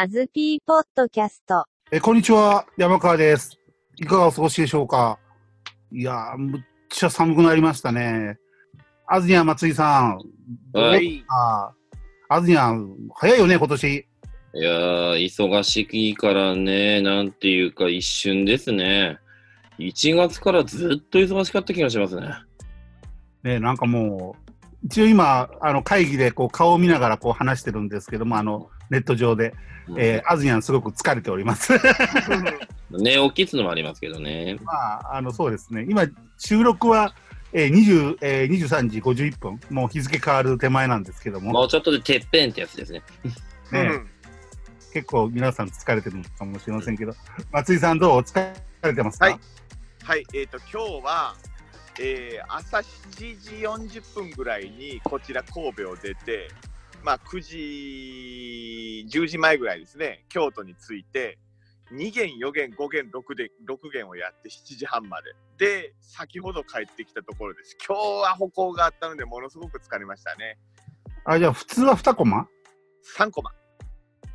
アズピーポッドキャスト。え、こんにちは。山川です。いかがお過ごしでしょうか？いやー、むっちゃ寒くなりましたね。あずにゃん、松井さん。はい。ああずにゃん、早いよね、今年。いやー、忙しいからね、なんていうか一瞬ですね。1月からずっと忙しかった気がしますね。ね、なんかもう、一応今、あの、会議でこう顔を見ながらこう話してるんですけども、あの、ネット上で、えー、あずにゃんすごく疲れております。寝起きっつのもありますけどね。まあ、あの、そうですね。今、収録は、えー、20えー、23時51分。もう日付変わる手前なんですけども。もうちょっとでてっぺんってやつですね。ね、結構皆さん疲れてるかもしれませんけど、松井さんどう？疲れてますか？はいはい、えっ、と、今日は、えー朝7時40分ぐらいにこちら神戸を出て、まあ、9時、10時前ぐらいですね、京都に着いて、2限、4限、5限、6限 ,6 限をやって7時半まで。で、先ほど帰ってきたところです。今日は歩行があったので、ものすごく疲れましたね。あ、じゃあ普通は2コマ？3コマ。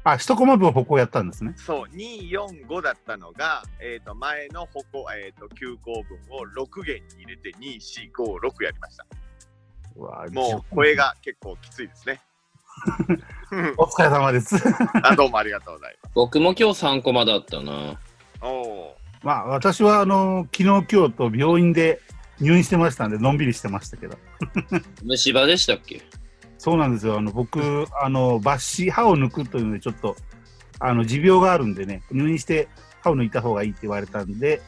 あ、1コマ分歩行やったんですね。そう、2、4、5だったのが、えっ、と、前の歩行、えっ、と、9項分を6弦に入れて、2、4、5、6やりました。うわもう、声が結構きついですね。お疲れ様です。あどうもありがとうございます。僕も今日3コマだったな。おおまあ私はあの、昨日今日と病院で入院してましたんで、のんびりしてましたけど。虫歯でしたっけ？そうなんですよ。あの、僕、あの、抜歯、歯を抜くというので、ちょっと、あの、持病があるんでね、入院して歯を抜いた方がいいって言われたんで、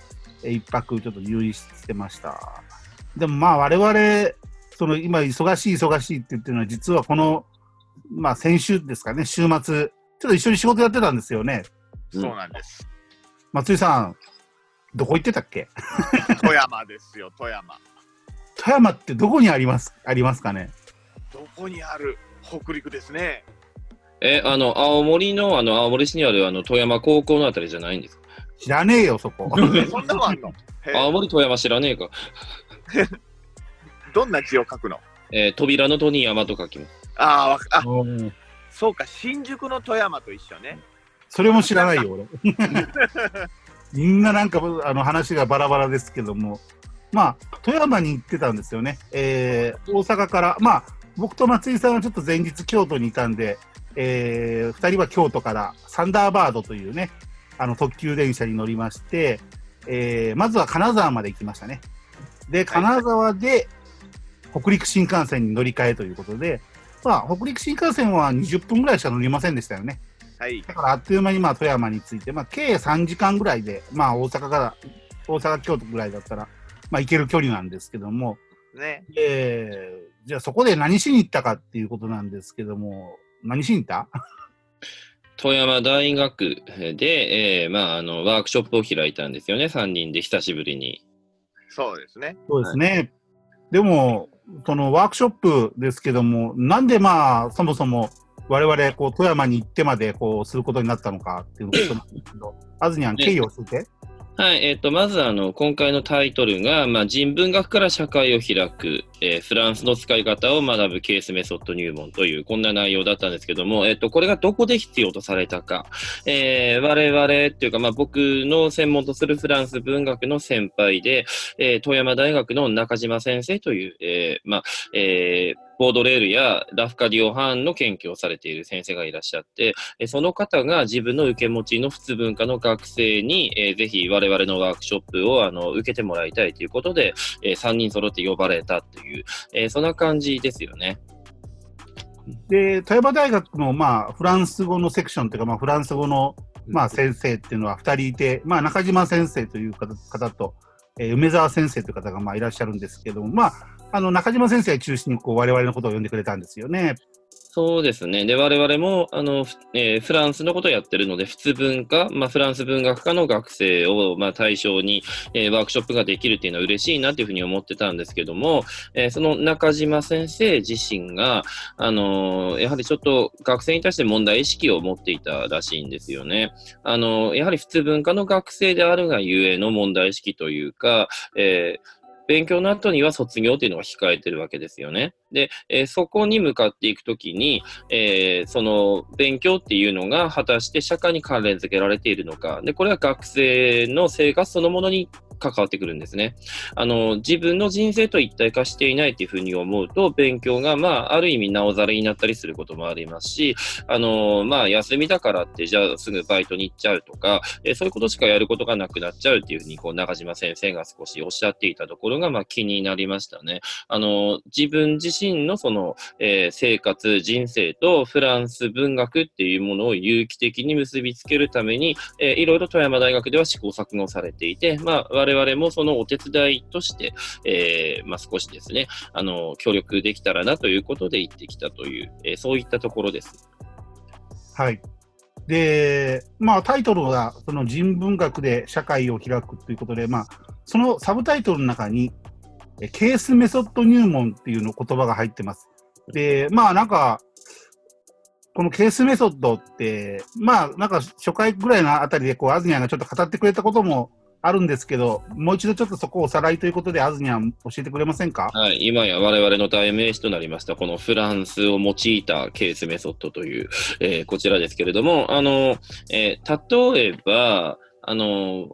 え一泊ちょっと入院してました。でもまあ我々、その今忙しい忙しいって言ってるのは、実はこの、まあ先週ですかね、週末、ちょっと一緒に仕事やってたんですよね。ー、そうなんです。松井さん、どこ行ってたっけ？富山ですよ、富山。富山ってどこにありますありますかね？どこにある？北陸ですね。え、あの、青森の、あの、青森市にある、あの、富山高校のあたりじゃないんですか？知らねえよ、そこ。え そんなのあんの？へー青森富山知らねえか。どんな字を書くの？えー扉の戸に山と書きます。あーわかあ、うんそうか、新宿の富山と一緒ね。それも知らないよ、俺。みんななんかあの話がバラバラですけども、まあ、富山に行ってたんですよね。えー大阪から、まあ、僕と松井さんはちょっと前日京都にいたんで、え2人は京都からサンダーバードというね、あの特急電車に乗りまして、えーまずは金沢まで行きましたね。で、金沢で北陸新幹線に乗り換えということで、まあ、北陸新幹線は20分ぐらいしか乗りませんでしたよね。はい。だからあっという間にまあ富山に着いて、まあ、計3時間ぐらいで、まあ、大阪から、大阪、京都ぐらいだったら、まあ、行ける距離なんですけども、ね。えーじゃあそこで何しに行ったかっていうことなんですけども、何しに行った？富山大学で、えーまあ、あの、ワークショップを開いたんですよね、3人で久しぶりに。そうですね。そうですね。でも、そのワークショップですけども、なんでまあ、そもそも我々、こう、富山に行ってまで、こう、することになったのかっていうことなんですけど、あずにゃん、経緯を教えて。はい、えっ、と、まず、あの、今回のタイトルが、まあ、人文学から社会を開く、えーフランスの使い方を学ぶケースメソッド入門という、こんな内容だったんですけども、えっ、と、これがどこで必要とされたか。えー我々っていうか、まあ、僕の専門とするフランス文学の先輩で、えー富山大学の中島先生という、えーまあ、えーボードレールやラフカディオハンの研究をされている先生がいらっしゃって、その方が自分の受け持ちの普通文化の学生に、えーぜひ我々のワークショップをあの受けてもらいたいということで、え3人揃って呼ばれたという、えーそんな感じですよね。で、富山大学の、まあ、フランス語のセクションというか、まあ、フランス語の、まあ、先生っていうのは2人いて、まあ、中島先生という方方と、えー梅沢先生という方が、まあ、いらっしゃるんですけども、まあ、あの、中島先生を中心に、こう、我々のことを呼んでくれたんですよね。そうですね。で、我々も、あの、えーフランスのことをやってるので、普通文化、まあ、フランス文学科の学生を、まあ、対象に、えーワークショップができるっていうのは嬉しいなというふうに思ってたんですけども、えーその中島先生自身が、あのやはりちょっと学生に対して問題意識を持っていたらしいんですよね。あのやはり普通文化の学生であるがゆえの問題意識というか、えー勉強の後には卒業っていうのが控えてるわけですよね。で、えーそこに向かっていくときに、えーその勉強っていうのが果たして社会に関連づけられているのか。で、これは学生の生活そのものに関わってくるんですね。あの、自分の人生と一体化していないっていうふうに思うと、勉強が、まあ、ある意味、なおざりになったりすることもありますし、あの、まあ、休みだからって、じゃあすぐバイトに行っちゃうとか、えーそういうことしかやることがなくなっちゃうっていうふうに、こう、中島先生が少しおっしゃっていたところが、まあ、気になりましたね。あの、自分自身のその、えー生活、人生とフランス文学っていうものを有機的に結びつけるために、えーいろいろ富山大学では試行錯誤されていて、まあ、我々もそのお手伝いとして、えーまあ、少しですね、あの、協力できたらなということで行ってきたという、えーそういったところです。はい。で、まあ、タイトルが、その人文学で社会を開くということで、まあ、そのサブタイトルの中に、えケースメソッド入門っていうの言葉が入ってます。で、まあ、なんか、このケースメソッドって、まあ、なんか初回ぐらいのあたりで、こう、アズニャンがちょっと語ってくれたこともあるんですけど、もう一度ちょっとそこをおさらいということで、アズニャン教えてくれませんか？はい、今や我々の代名詞となりました、このフランスを用いたケースメソッドという、えーこちらですけれども、あの、えー例えば、あの、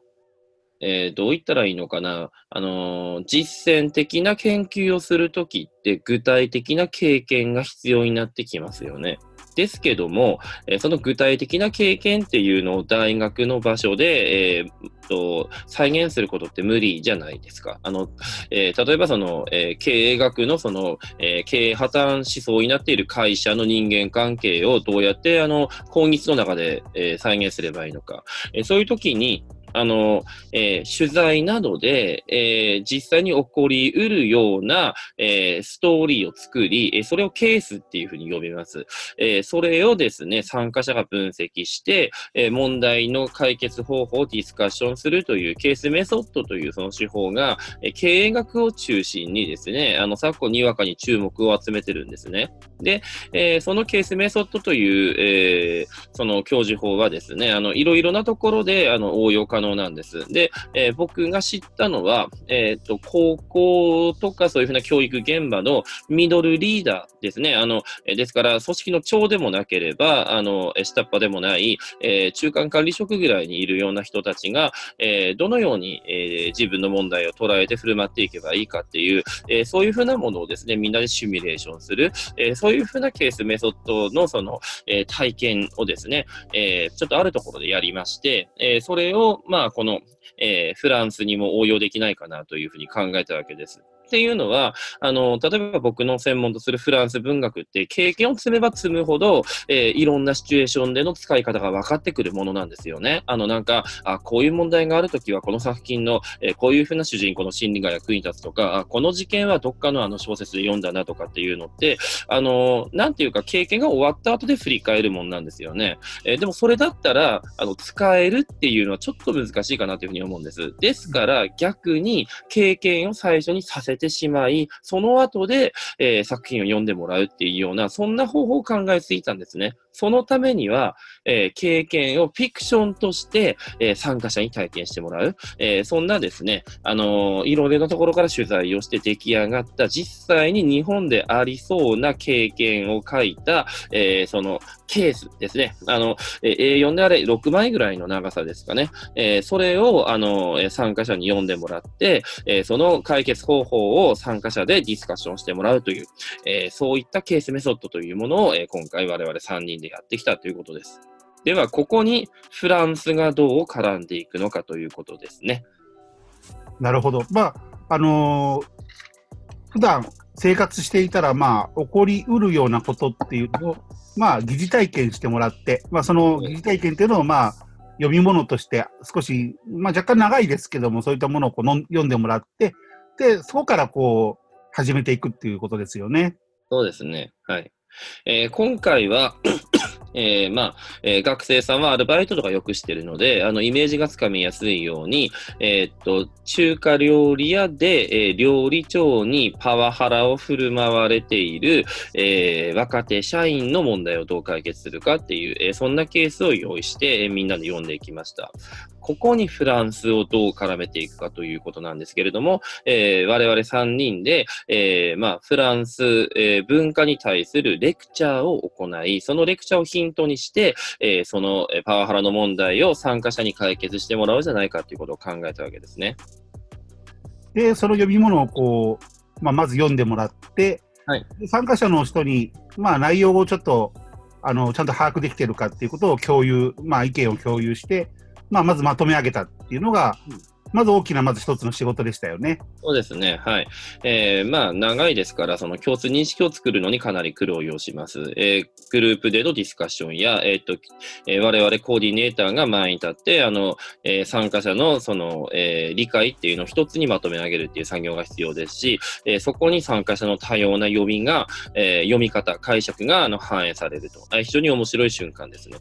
えーどう言ったらいいのかな、あの、実践的な研究をするときって具体的な経験が必要になってきますよね。ですけども、えーその具体的な経験っていうのを大学の場所で、えーと再現することって無理じゃないですか。あの、えー例えばその、えー経営学のその、えー経営破綻思想になっている会社の人間関係をどうやってあの、今日の中で、えー再現すればいいのか。えーそういう時に、あの、えー取材などで、えー実際に起こり得るような、えーストーリーを作り、えそれをケースっていうふうに呼びます。えそれをですね、参加者が分析して、え問題の解決方法をディスカッションするというケースメソッドというその手法が、え経営学を中心にですね、あの、昨今にわかに注目を集めてるんですね。で、えそのケースメソッドという、えその教授法はですね、あの、いろいろなところで、あの、応用可能なんです。で、えー僕が知ったのは、えっ、と、高校とかそういうふうな教育現場のミドルリーダーですね。あの、えですから、組織の長でもなければ、あの、下っ端でもない、えー中間管理職ぐらいにいるような人たちが、えどのように、え自分の問題を捉えて振る舞っていけばいいかっていう、えそういうふうなものをですね、みんなでシミュレーションする、えそういうふうなケースメソッドのその、え体験をですね、えちょっとあるところでやりまして、えそれを、まあ、この、えーフランスにも応用できないかなというふうに考えたわけです。っていうのは、あの、例えば僕の専門とするフランス文学って経験を積めば積むほど、えーいろんなシチュエーションでの使い方が分かってくるものなんですよね。あの、なんか、あ、こういう問題があるときはこの作品の、えーこういうふうな主人公の心理が役に立つとか、あこの事件はどっかのあの小説で読んだなとかっていうのって、あの、なんていうか経験が終わった後で振り返るもんなんですよね。えーでもそれだったら、あの、使えるっていうのはちょっと難しいかなというふうに思うんです。ですから、逆に経験を最初にさせてしまい、その後で、えー作品を読んでもらうっていうような、そんな方法を考えすぎたんですね。そのためには、えー経験をフィクションとして、えー参加者に体験してもらう。えーそんなですね、あのいろいろなところから取材をして出来上がった、実際に日本でありそうな経験を書いた、えそのケースですね。あの、え A4 であれ6枚ぐらいの長さですかね。えそれを、あの、参加者に読んでもらって、えその解決方法を参加者でディスカッションしてもらうという、えそういったケースメソッドというものを、え今回我々3人でやってきたということです。では、ここにフランスがどう絡んでいくのかということですね。なるほど。まあ、あのー普段生活していたら、まあ、起こりうるようなことっていうのを、まあ、疑似体験してもらって、まあ、その疑似体験っていうのを、まあ、読み物として少し、まあ、若干長いですけども、そういったものをこう読んでもらって、で、そこからこう、始めていくっていうことですよね。そうですね。はい。えー今回は、えーまあ、えー学生さんはアルバイトとかよくしてるので、あの、イメージがつかみやすいように、えーっと、中華料理屋で、えー料理長にパワハラを振る舞われている、えー若手社員の問題をどう解決するかっていう、えーそんなケースを用意して、えーみんなで読んでいきました。ここにフランスをどう絡めていくかということなんですけれども、えー我々3人で、えーまあ、フランス、えー文化に対するレクチャーを行い、そのレクチャーをヒントにして、えーそのえーパワハラの問題を参加者に解決してもらおうじゃないかということを考えたわけですね。で、その読み物をこう、まあ、まず読んでもらって、はいで参加者の人に、まあ、内容をちょっと、あの、ちゃんと把握できてるかっていうことを共有、まあ、意見を共有して、まあ、まずまとめ上げたっていうのが、まず大きな、まず一つの仕事でしたよね。そうですね。はい。えーまあ、長いですから、その共通認識を作るのにかなり苦労を要します。えーグループでのディスカッションや、えーっと、えー我々コーディネーターが前に立って、あの、えー参加者のその、えー理解っていうのを一つにまとめ上げるっていう作業が必要ですし、えーそこに参加者の多様な読みが、えー読み方、解釈があの反映されると。えー非常に面白い瞬間ですね。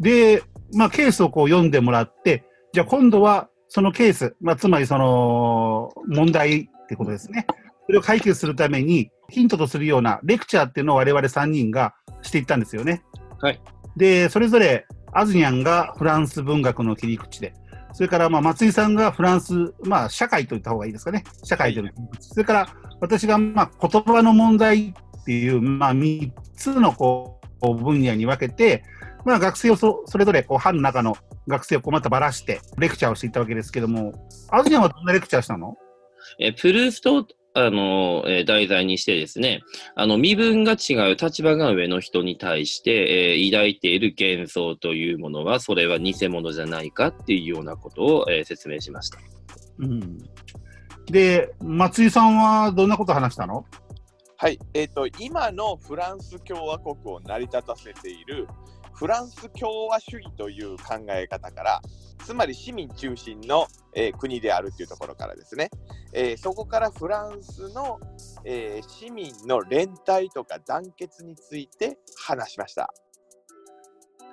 で、まあ、ケースをこう読んでもらって、じゃあ今度はそのケース、まあ、つまりその問題ってことですね。それを解決するためにヒントとするようなレクチャーっていうのを我々3人がしていったんですよね。はい。で、それぞれアズニャンがフランス文学の切り口で、それからまあ松井さんがフランス、まあ社会と言った方がいいですかね。社会という。それから私がまあ言葉の問題っていう、まあ3つのこう分野に分けて、まあ、学生をそそれぞれこう班の中の学生をこうまたばらしてレクチャーをしていったわけですけども、アズニャンはどんなレクチャーしたの？えープルーストをあの、えー題材にしてですね、あの、身分が違う立場が上の人に対して、えー抱いている幻想というものは、それは偽物じゃないかっていうようなことを、えー説明しました。うん。で、松井さんはどんなことを話したの？はい、えっ、と、今のフランス共和国を成り立たせているフランス共和主義という考え方から、つまり市民中心の、えー国であるというところからですね、えーそこからフランスの、えー市民の連帯とか団結について話しました。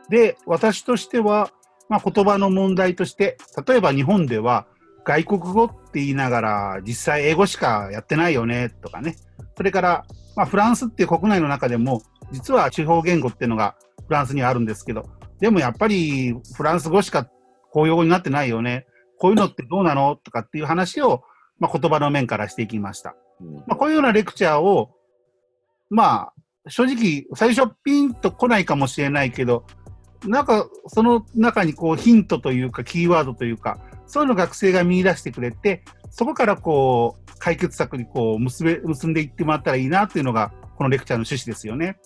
で、私としては、まあ、言葉の問題として、例えば日本では外国語って言いながら、実際英語しかやってないよねとかね。それから、まあ、フランスっていう国内の中でも、実は地方言語っていうのがフランスにはあるんですけど、でもやっぱりフランス語しか公用語になってないよね。こういうのってどうなのとかっていう話を、まあ、言葉の面からしていきました。うんまあ、こういうようなレクチャーを、まあ、正直、最初ピンと来ないかもしれないけど、なんか、その中にこうヒントというか、キーワードというか、そういうのを学生が見出してくれて、そこからこう、解決策にこう、結べ、結んでいってもらったらいいなというのが、このレクチャーの趣旨ですよね。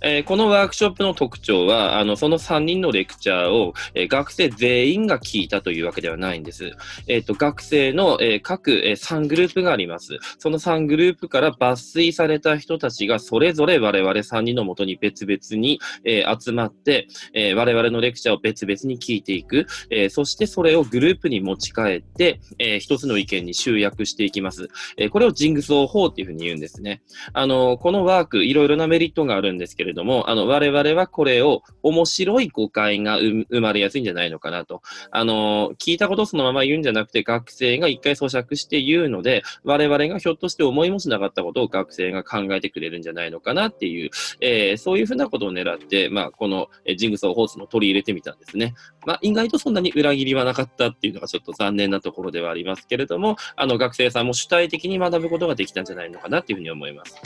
えーこのワークショップの特徴は、あの、その3人のレクチャーを、えー学生全員が聞いたというわけではないんです。えっ、と、学生の、えー各、えー3グループがあります。その3グループから抜粋された人たちが、それぞれ我々3人のもとに別々に、えー集まって、えー我々のレクチャーを別々に聞いていく。えーそしてそれをグループに持ち帰って、えー一つの意見に集約していきます。えーこれをジングソー法っていうふうに言うんですね。あの、このワーク、いろいろなメリットがあるんですけれどれども、あの、我々はこれを面白い誤解が生まれやすいんじゃないのかなと。あの、聞いたことをそのまま言うんじゃなくて、学生が一回咀嚼して言うので、我々がひょっとして思いもしなかったことを学生が考えてくれるんじゃないのかなっていう、えーそういうふうなことを狙って、まあ、このジングソーホースも取り入れてみたんですね。まあ、意外とそんなに裏切りはなかったっていうのがちょっと残念なところではありますけれども、あの、学生さんも主体的に学ぶことができたんじゃないのかなっていうふうに思います。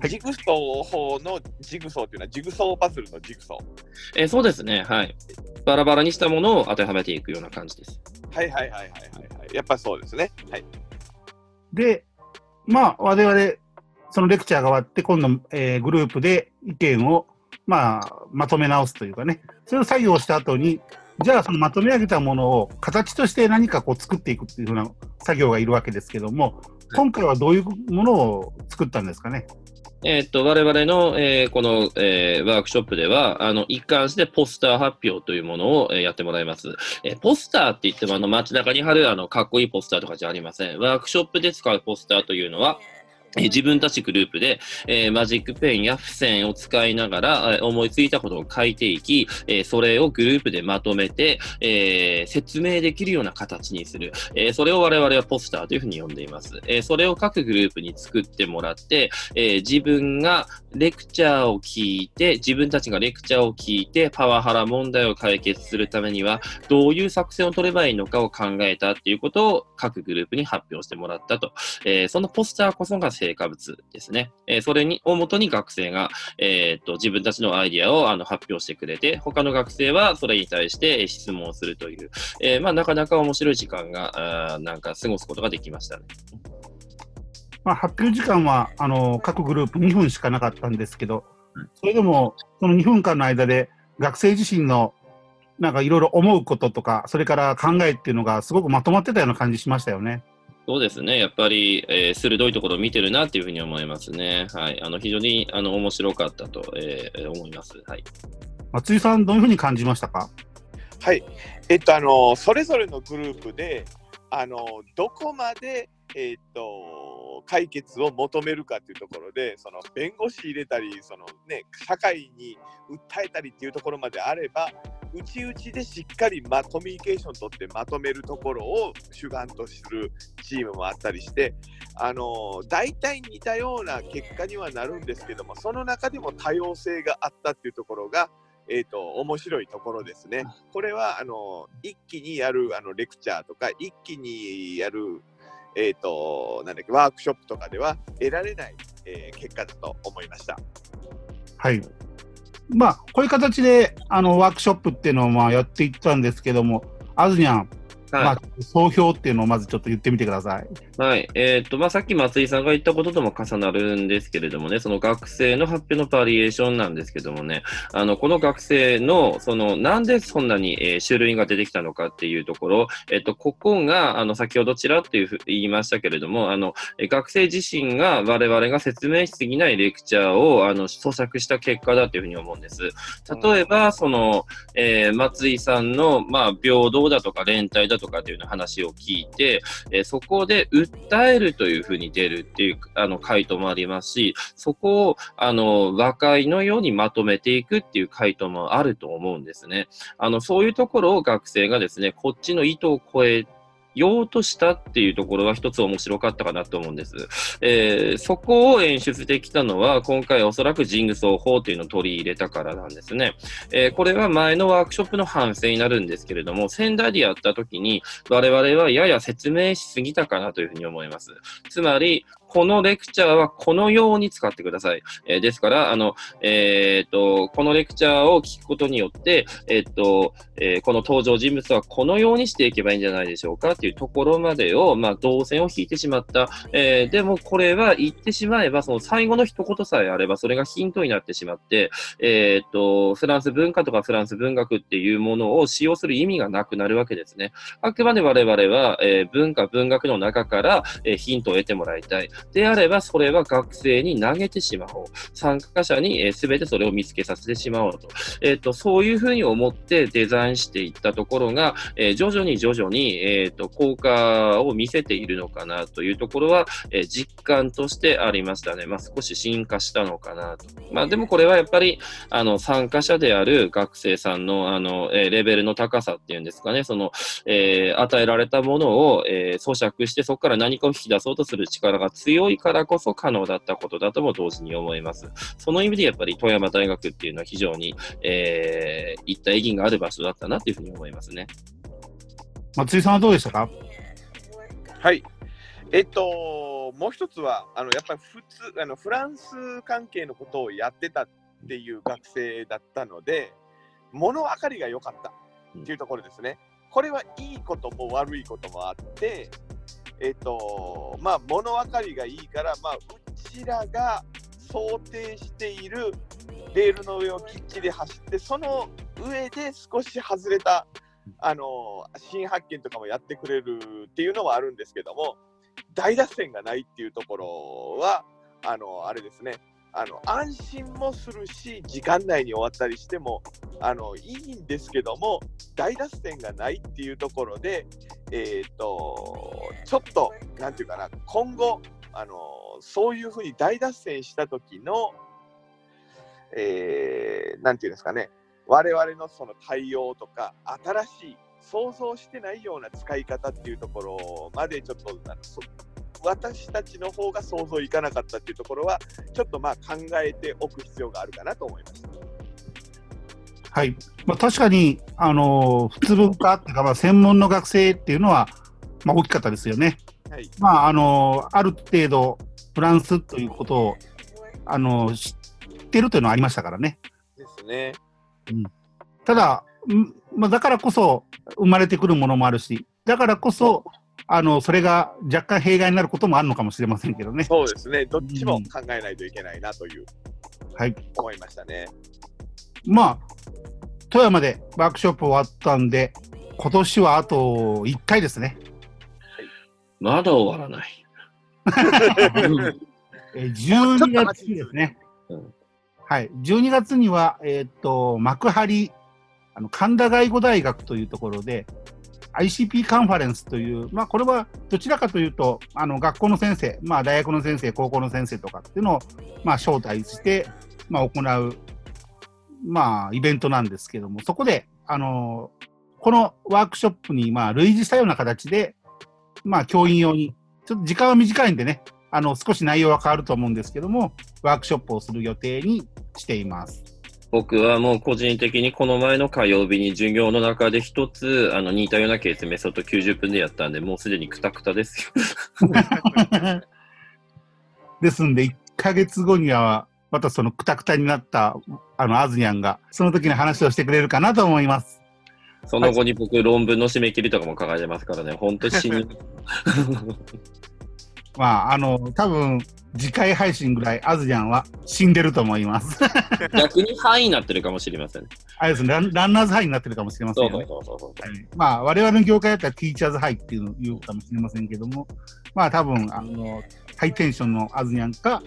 はいジグソー法のジグソーというのはジグソーパズルのジグソー。えーそうですね、はい。バラバラにしたものを当てはめていくような感じです。はいはいはいはいはいはい。やっぱりそうですね。はい。で、まあ、我々、そのレクチャーが終わって、今度、えーグループで意見を、まあ、まとめ直すというかね、そういう作業をした後に、じゃあ、そのまとめ上げたものを形として何かこう作っていくっていうふうな作業がいるわけですけども、今回はどういうものを作ったんですかね？えっと、我々の、えーこの、えーワークショップでは、あの、一貫してポスター発表というものを、えーやってもらいます。えポスターって言っても、あの、街中に貼る、あの、かっこいいポスターとかじゃありません。ワークショップで使うポスターというのは、自分たちグループで、えーマジックペンや付箋を使いながら、思いついたことを書いていき、えーそれをグループでまとめて、えー説明できるような形にする。えそれを我々はポスターというふうに呼んでいます。えそれを各グループに作ってもらって、え自分がレクチャーを聞いて、自分たちがレクチャーを聞いて、パワハラ問題を解決するためには、どういう作戦を取ればいいのかを考えたっていうことを各グループに発表してもらったと。えそのポスターこそが成果物ですね。えーそれに、をもとに学生が、えーっと、自分たちのアイディアをあの発表してくれて、他の学生はそれに対してえー質問をするという、えーまあ、なかなか面白い時間が、あーなんか過ごすことができましたね。まあ、発表時間はあの各グループ2分しかなかったんですけどうん、それでもその2分間の間で学生自身のなんかいろいろ思うこととか、それから考えっていうのがすごくまとまってたような感じしましたよね。そうですね。やっぱり、えー鋭いところを見てるなっていうふうに思いますね。はい。あの、非常に、あの、面白かったと、えー思います。はい。松井さん、どういうふうに感じましたか？はい、えっと、あの、それぞれのグループで、あの、どこまで、えっと、解決を求めるかというところで、その弁護士入れたり、そのね、社会に訴えたりっていうところまであれば、内々でしっかり、ま、コミュニケーション取ってまとめるところを主眼とするチームもあったりして、あの大体似たような結果にはなるんですけども、その中でも多様性があったっていうところが、えー、と面白いところですね。これはあの一気にやるあのレクチャーとか、一気にやる、えー、となんだっけワークショップとかでは得られない、えー結果だと思いました。はい。まあ、こういう形であのワークショップっていうのをまあやっていったんですけども、あずにゃん、まはあ、総評っていうのをまずちょっと言ってみてください。い。はい。えーっと、まあ、さっき松井さんが言ったこととも重なるんですけれどもね、その学生の発表のバリエーションなんですけどもね、あの、この学生の、その、なんでそんなに、えー種類が出てきたのかっていうところ、えっと、ここが、あの、先ほどちらっというふ言いましたけれども、あの、えー学生自身が我々が説明しすぎないレクチャーを、あの、咀嚼した結果だというふうに思うんです。例えば、その、えー松井さんの、まあ、平等だとか連帯だとかっていうような話を聞いて、えーそこで訴えるというふうに出るっていうあの回答もありますし、そこをあの和解のようにまとめていくっていう回答もあると思うんですね。あのそういうところを学生がですね、こっちの意図を超えようとしたっていうところは一つ面白かったかなと思うんです。えーそこを演出できたのは、今回おそらくジングソー法というのを取り入れたからなんですね。えーこれは前のワークショップの反省になるんですけれども、仙台でやった時に、我々はやや説明しすぎたかなというふうに思います。つまり、このレクチャーはこのように使ってください。えーですから、あの、えーっと、このレクチャーを聞くことによって、えーっと、えーこの登場人物はこのようにしていけばいいんじゃないでしょうか？っていうところまでを、まあ、動線を引いてしまった。えーでも、これは言ってしまえば、その最後の一言さえあれば、それがヒントになってしまって、えっと、フランス文化とかフランス文学っていうものを使用する意味がなくなるわけですね。あくまで我々は、え文化、文学の中から、えヒントを得てもらいたい。であれば、それは学生に投げてしまおう。参加者に、えー全てそれを見つけさせてしまおうと。えーと、そういうふうに思ってデザインしていったところが、えー徐々に徐々に、えっと、効果を見せているのかなというところは、え実感としてありましたね。まあ、少し進化したのかなと。まあ、でもこれはやっぱり、あの、参加者である学生さんの、あの、えレベルの高さっていうんですかね、その、え与えられたものを、えー咀嚼して、そこから何かを引き出そうとする力が強いからこそ可能だったことだとも同時に思います。その意味でやっぱり富山大学っていうのは非常に、えー、一体意義がある場所だったなというふうに思いますね。松井さんはどうでしたか？はい。えっと、もう一つは、あのやっぱり普通あの、フランス関係のことをやってたっていう学生だったので、物分かりが良かったっていうところですね。これはいいことも悪いこともあって、えっと、まあ、物分かりがいいから、まあ、うちらが想定しているレールの上をきっちり走って、その上で少し外れたあの新発見とかもやってくれるっていうのはあるんですけども大脱線がないっていうところはあのあれですね。あの安心もするし時間内に終わったりしてもあのいいんですけども大脱線がないっていうところで、えー、とちょっとなんていうかな今後あのそういうふうに大脱線した時の、えー、なんていうんですかね、我々のその対応とか、新しい、想像してないような使い方っていうところまでちょっとあのそ私たちの方が想像いかなかったっていうところは、ちょっとまあ考えておく必要があるかなと思いました。はい。まあ、確かに、あのー普通文化っていうか、まあ、専門の学生っていうのは、まあ、大きかったですよね。はい、まあ、あのーある程度、フランスということを、あのー知ってるというのはありましたからね。ですね。ただ、んまあ、だからこそ生まれてくるものもあるし、だからこそ、あの、それが若干弊害になることもあるのかもしれませんけどね。そうですね。どっちも考えないといけないなという、はい。思いましたね。まあ、富山でワークショップ終わったんで、今年はあと1回ですね。まだ終わらない。えー12月ですねうん。はい。12月には、えーっと、幕張、あの、神田外語大学というところで、ICP カンファレンスという、まあ、これはどちらかというと、あの、学校の先生、まあ、大学の先生、高校の先生とかっていうのを、まあ、招待して、まあ、行う、まあ、イベントなんですけども、そこで、あの、このワークショップに、まあ、類似したような形で、まあ、教員用に、ちょっと時間は短いんでね、あの、少し内容は変わると思うんですけども、ワークショップをする予定にしています。僕はもう個人的にこの前の火曜日に授業の中で一つあの似たようなケースメソッド90分でやったんで、もうすでにクタクタですよ。ですんで、1ヶ月後には、またそのクタクタになった、あの、アズニャンが、その時の話をしてくれるかなと思います。その後に僕論文の締め切りとかも考えてますからね、本当死ぬ。まあ、あの、多分、次回配信ぐらい、アズニャンは死んでると思います。逆に範囲になってるかもしれません。あれですねラン、ランナーズハイになってるかもしれませんそうよね。そうそうそう。はいまあ、我々の業界だったらティーチャーズハイっていうのを言うかもしれませんけども、まあ、多分、あの、ハイテンションのアズニャンか、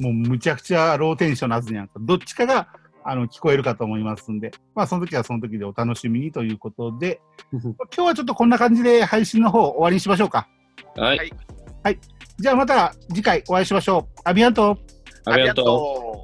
もうむちゃくちゃローテンションのアズニャンか、どっちかが、あの、聞こえるかと思いますんで、まあ、その時はその時でお楽しみにということで、今日はちょっとこんな感じで配信の方終わりにしましょうか。はい。じゃあまた次回お会いしましょう。アビアントありがとう。う。